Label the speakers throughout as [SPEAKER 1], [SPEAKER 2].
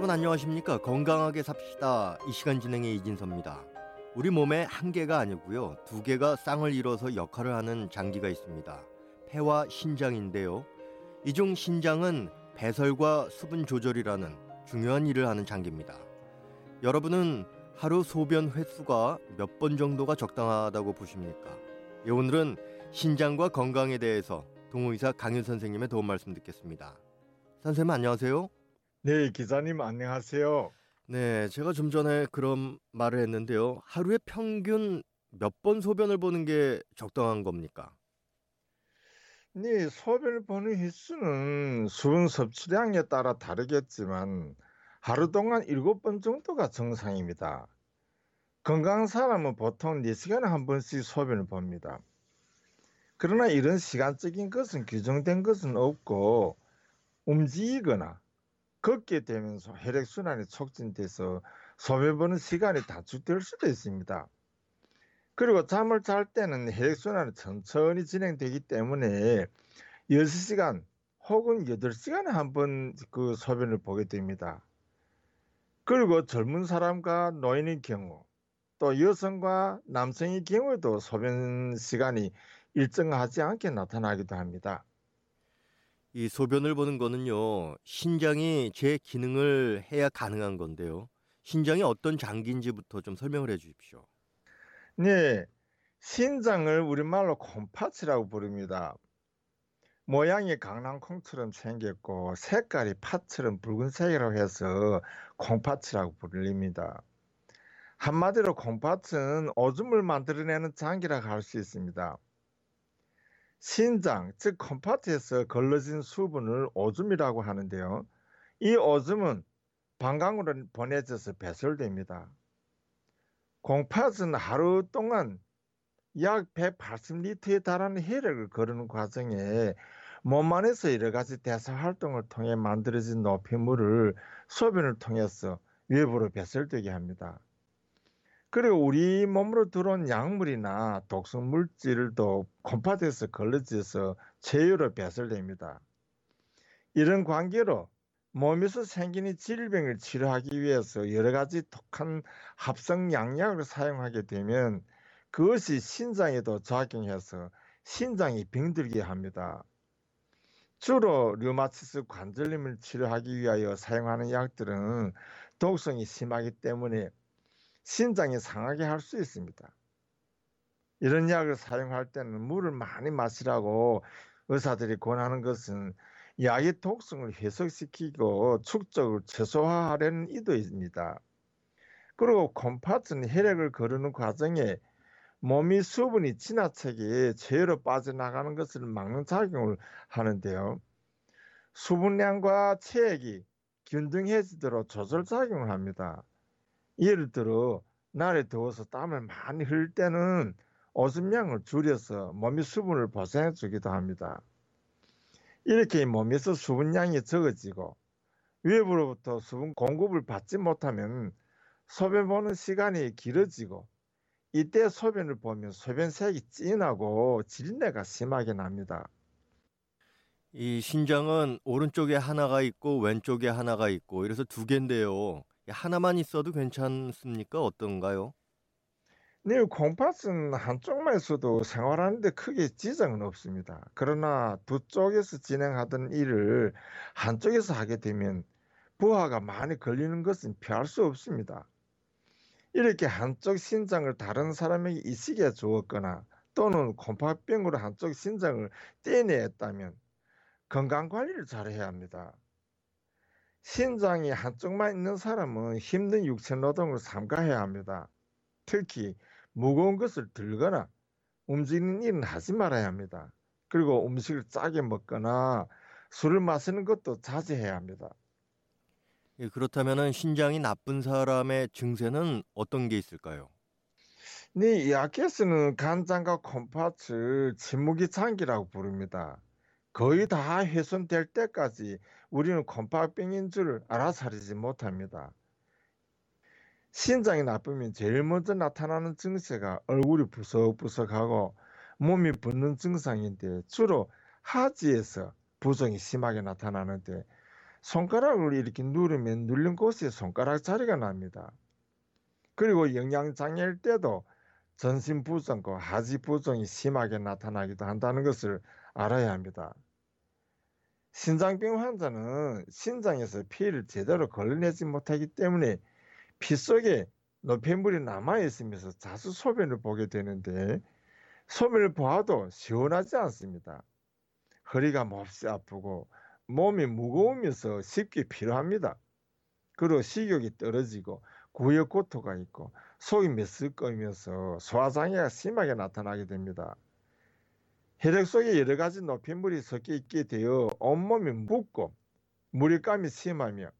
[SPEAKER 1] 여러분 안녕하십니까? 건강하게 삽시다. 이 시간 진행의 이진섭입니다. 우리 몸에 한 개가 아니고요. 두 개가 쌍을 이뤄서 역할을 하는 장기가 있습니다. 폐와 신장인데요. 이 중 신장은 배설과 수분 조절이라는 중요한 일을 하는 장기입니다. 여러분은 하루 소변 횟수가 몇 번 정도가 적당하다고 보십니까? 예, 오늘은 신장과 건강에 대해서 동호의사 강윤 선생님의 도움 말씀 듣겠습니다. 선생님 안녕하세요.
[SPEAKER 2] 네, 기자님 안녕하세요.
[SPEAKER 1] 네, 제가 좀 전에 그런 말을 했는데요. 하루에 평균 몇 번 소변을 보는 게 적당한 겁니까?
[SPEAKER 2] 네, 소변을 보는 횟수는 수분 섭취량에 따라 다르겠지만 하루 동안 7번 정도가 정상입니다. 건강한 사람은 보통 4시간에 한 번씩 소변을 봅니다. 그러나 이런 시간적인 것은 규정된 것은 없고 움직이거나 걷게 되면서 혈액순환이 촉진돼서 소변 보는 시간이 단축될 수도 있습니다. 그리고 잠을 잘 때는 혈액순환이 천천히 진행되기 때문에 6시간 혹은 8시간에 한 번 그 소변을 보게 됩니다. 그리고 젊은 사람과 노인의 경우 또 여성과 남성의 경우에도 소변 시간이 일정하지 않게 나타나기도 합니다.
[SPEAKER 1] 이 소변을 보는 거는요, 신장이 제 기능을 해야 가능한 건데요. 신장이 어떤 장기인지부터 좀 설명을 해 주십시오.
[SPEAKER 2] 네, 신장을 우리말로 콩팥이라고 부릅니다. 모양이 강낭콩처럼 생겼고 색깔이 팥처럼 붉은색이라고 해서 콩팥이라고 불립니다. 한마디로 콩팥은 오줌을 만들어내는 장기라고 할 수 있습니다. 신장, 즉 콩팥에서 걸러진 수분을 오줌이라고 하는데요. 이 오줌은 방광으로 보내져서 배설됩니다. 콩팥은 하루 동안 약 180리터에 달하는 혈액을 거르는 과정에 몸 안에서 여러 가지 대사 활동을 통해 만들어진 노폐물을 소변을 통해서 외부로 배설되게 합니다. 그리고 우리 몸으로 들어온 약물이나 독성 물질도 콩팥에서 걸러져서 체유로 배설됩니다. 이런 관계로 몸에서 생기는 질병을 치료하기 위해서 여러 가지 독한 합성 양약을 사용하게 되면 그것이 신장에도 작용해서 신장이 병들게 합니다. 주로 류마티스 관절염을 치료하기 위하여 사용하는 약들은 독성이 심하기 때문에 신장이 상하게 할 수 있습니다. 이런 약을 사용할 때는 물을 많이 마시라고 의사들이 권하는 것은 약의 독성을 해석시키고 축적을 최소화하려는 의도입니다. 그리고 콩팥은 혈액을 거르는 과정에 몸이 수분이 지나치게 체로 빠져나가는 것을 막는 작용을 하는데요. 수분량과 체액이 균등해지도록 조절 작용을 합니다. 예를 들어 날이 더워서 땀을 많이 흘릴 때는 오줌량을 줄여서 몸의 수분을 보상해 주기도 합니다. 이렇게 몸에서 수분량이 적어지고 외부로부터 수분 공급을 받지 못하면 소변 보는 시간이 길어지고 이때 소변을 보면 소변색이 진하고 지린내가 심하게 납니다.
[SPEAKER 1] 이 신장은 오른쪽에 하나가 있고 왼쪽에 하나가 있고 이래서 두 개인데요. 하나만 있어도 괜찮습니까? 어떤가요?
[SPEAKER 2] 네, 콩팥은 한쪽만 있어도 생활하는데 크게 지장은 없습니다. 그러나 두 쪽에서 진행하던 일을 한쪽에서 하게 되면 부하가 많이 걸리는 것은 피할 수 없습니다. 이렇게 한쪽 신장을 다른 사람에게 이식해 주었거나 또는 콩팥병으로 한쪽 신장을 떼내었다면 건강 관리를 잘 해야 합니다. 신장이 한쪽만 있는 사람은 힘든 육체 노동을 삼가해야 합니다. 특히 무거운 것을 들거나 움직이는 일은 하지 말아야 합니다. 그리고 음식을 짜게 먹거나 술을 마시는 것도 자제해야 합니다.
[SPEAKER 1] 예, 그렇다면 신장이 나쁜 사람의 증세는 어떤 게 있을까요?
[SPEAKER 2] 네, 약에서는 간장과 콩팥을 진무기 장기라고 부릅니다. 거의 다 훼손될 때까지 우리는 콩팥병인 줄 알아차리지 못합니다. 신장이 나쁘면 제일 먼저 나타나는 증세가 얼굴이 부석부석하고 몸이 붓는 증상인데 주로 하지에서 부종이 심하게 나타나는데 손가락을 이렇게 누르면 눌린 곳에 손가락 자리가 납니다. 그리고 영양장애일 때도 전신부종과 하지부종이 심하게 나타나기도 한다는 것을 알아야 합니다. 신장병 환자는 신장에서 피를 제대로 걸러내지 못하기 때문에 피 속에 노폐물이 남아있으면서 자수 소변을 보게 되는데 소변을 보아도 시원하지 않습니다. 허리가 몹시 아프고 몸이 무거우면서 쉽게 필요합니다. 그리고 식욕이 떨어지고 구역 고토가 있고 속이 메스꺼면서 소화장애가 심하게 나타나게 됩니다. 혈액 속에 여러 가지 노폐물이 섞여 있게 되어 온몸이 붓고 무력감이 심하며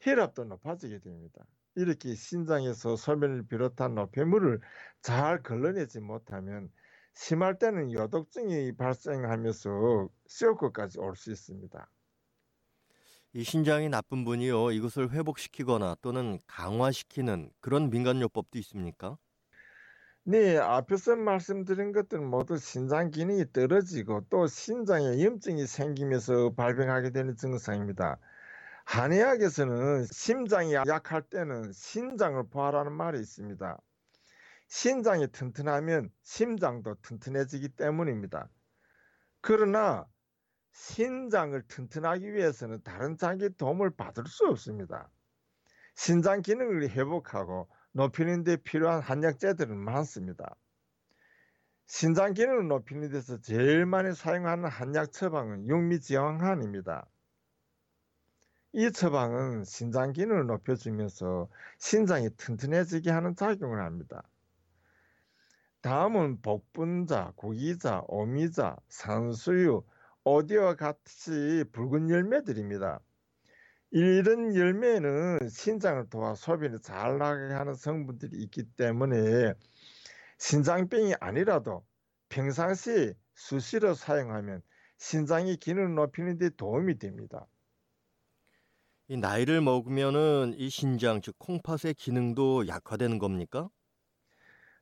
[SPEAKER 2] 혈압도 높아지게 됩니다. 이렇게 신장에서 소변을 비롯한 노폐물을 잘 걸러내지 못하면 심할 때는 요독증이 발생하면서 쇠고까지 올 수 있습니다.
[SPEAKER 1] 이 신장이 나쁜 분이요 이것을 회복시키거나 또는 강화시키는 그런 민간요법도 있습니까?
[SPEAKER 2] 네, 앞에서 말씀드린 것들 모두 신장 기능이 떨어지고 또 신장에 염증이 생기면서 발병하게 되는 증상입니다. 한의학에서는 심장이 약할 때는 신장을 보아라는 말이 있습니다. 신장이 튼튼하면 심장도 튼튼해지기 때문입니다. 그러나 신장을 튼튼하기 위해서는 다른 장기 도움을 받을 수 없습니다. 신장 기능을 회복하고 높이는 데 필요한 한약재들은 많습니다. 신장 기능을 높이는 데서 제일 많이 사용하는 한약 처방은 육미지황한입니다. 이 처방은 신장 기능을 높여주면서 신장이 튼튼해지게 하는 작용을 합니다. 다음은 복분자, 구기자, 오미자, 산수유, 오디와 같이 붉은 열매들입니다. 이런 열매는 신장을 도와 소변이 잘 나가게 하는 성분들이 있기 때문에 신장병이 아니라도 평상시 수시로 사용하면 신장의 기능을 높이는 데 도움이 됩니다.
[SPEAKER 1] 이 나이를 먹으면은 이 신장 즉 콩팥의 기능도 약화되는 겁니까?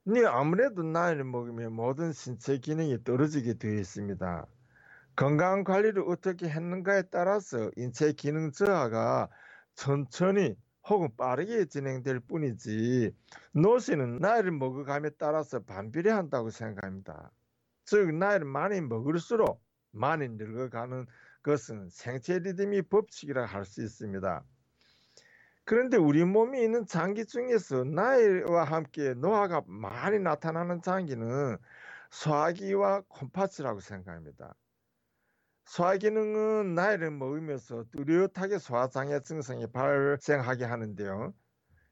[SPEAKER 2] 네, 아무래도 나이를 먹으면 모든 신체 기능이 떨어지게 되어 있습니다. 건강 관리를 어떻게 했는가에 따라서 인체 기능 저하가 천천히 혹은 빠르게 진행될 뿐이지 노시는 나이를 먹어감에 따라서 반비례한다고 생각합니다. 즉 나이를 많이 먹을수록 많이 늙어가는 것은 생체 리듬이 법칙이라 할 수 있습니다. 그런데 우리 몸에 있는 장기 중에서 나이와 함께 노화가 많이 나타나는 장기는 소화기와 콩팥이라고 생각합니다. 소화 기능은 나이를 먹으면서 뚜렷하게 소화장애 증상이 발생하게 하는데요.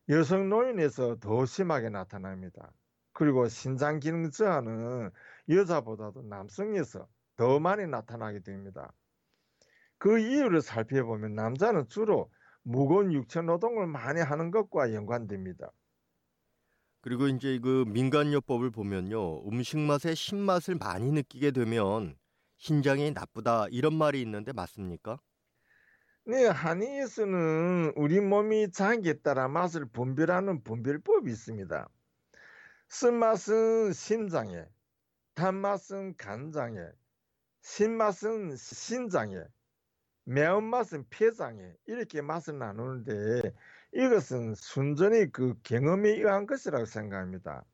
[SPEAKER 2] 여성 노인에서 더 심하게 나타납니다. 그리고 신장 기능 저하는 여자보다도 남성에서 더 많이 나타나게 됩니다. 그 이유를 살펴보면 남자는 주로 무거운 육체 노동을 많이 하는 것과 연관됩니다.
[SPEAKER 1] 그리고 이제 그 민간요법을 보면요. 음식 맛의 신맛을 많이 느끼게 되면 신장이 나쁘다 이런 말이 있는데 맞습니까?
[SPEAKER 2] 네, 한의에서는 우리 몸이 장기에 따라 맛을 분별하는 분별법이 있습니다. 쓴맛은 심장에, 단맛은 간장에, 신맛은 신장에, 매운맛은 폐장에 이렇게 맛을 나누는데 이것은 순전히 그 경험에 의한 것이라고 생각합니다.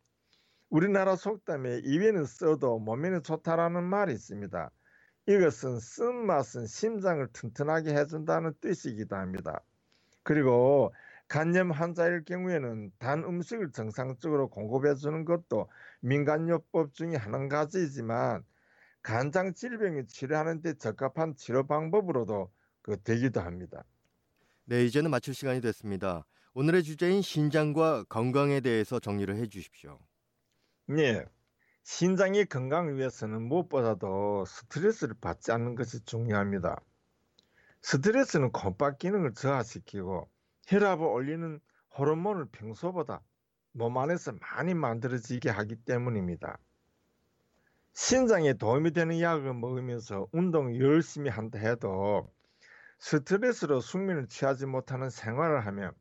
[SPEAKER 2] 우리나라 속담에 입에는 써도 몸에는 좋다라는 말이 있습니다. 이것은 쓴맛은 심장을 튼튼하게 해준다는 뜻이기도 합니다. 그리고 간염 환자일 경우에는 단 음식을 정상적으로 공급해 주는 것도 민간요법 중에 한 가지이지만 간장 질병을 치료하는 데 적합한 치료 방법으로도 그 되기도 합니다.
[SPEAKER 1] 네, 이제는 마칠 시간이 됐습니다. 오늘의 주제인 신장과 건강에 대해서 정리를 해 주십시오.
[SPEAKER 2] 네. 신장의 건강을 위해서는 무엇보다도 스트레스를 받지 않는 것이 중요합니다. 스트레스는 콩팥 기능을 저하시키고 혈압을 올리는 호르몬을 평소보다 몸 안에서 많이 만들어지게 하기 때문입니다. 신장에 도움이 되는 약을 먹으면서 운동을 열심히 한다 해도 스트레스로 숙면을 취하지 못하는 생활을 하면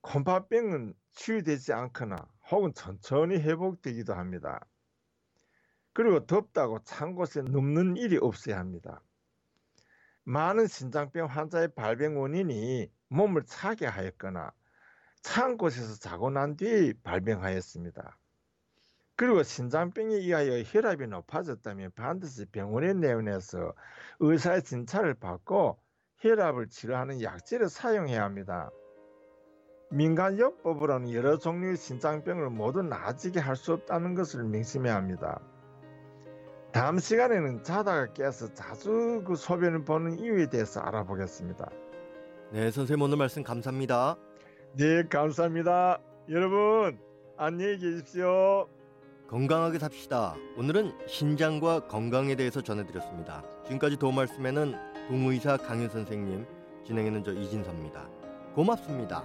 [SPEAKER 2] 콩팥병은 치유되지 않거나 혹은 천천히 회복되기도 합니다. 그리고 덥다고 찬 곳에 눕는 일이 없어야 합니다. 많은 신장병 환자의 발병 원인이 몸을 차게 하였거나 차은 곳에서 자고 난 뒤에 발병하였습니다. 그리고 신장병에 의하여 혈압이 높아졌다면 반드시 병원에 내원해서 의사의 진찰을 받고 혈압을 치료하는 약제를 사용해야 합니다. 민간요법으로는 여러 종류의 신장병을 모두 나아지게 할 수 없다는 것을 명심해야 합니다. 다음 시간에는 자다가 깨서 자주 그 소변을 보는 이유에 대해서 알아보겠습니다.
[SPEAKER 1] 네, 선생님 오늘 말씀 감사합니다.
[SPEAKER 2] 네, 감사합니다. 여러분, 안녕히 계십시오.
[SPEAKER 1] 건강하게 삽시다. 오늘은 신장과 건강에 대해서 전해드렸습니다. 지금까지 도움 말씀에는 동의사 강윤 선생님, 진행에는 저 이진섭입니다. 고맙습니다.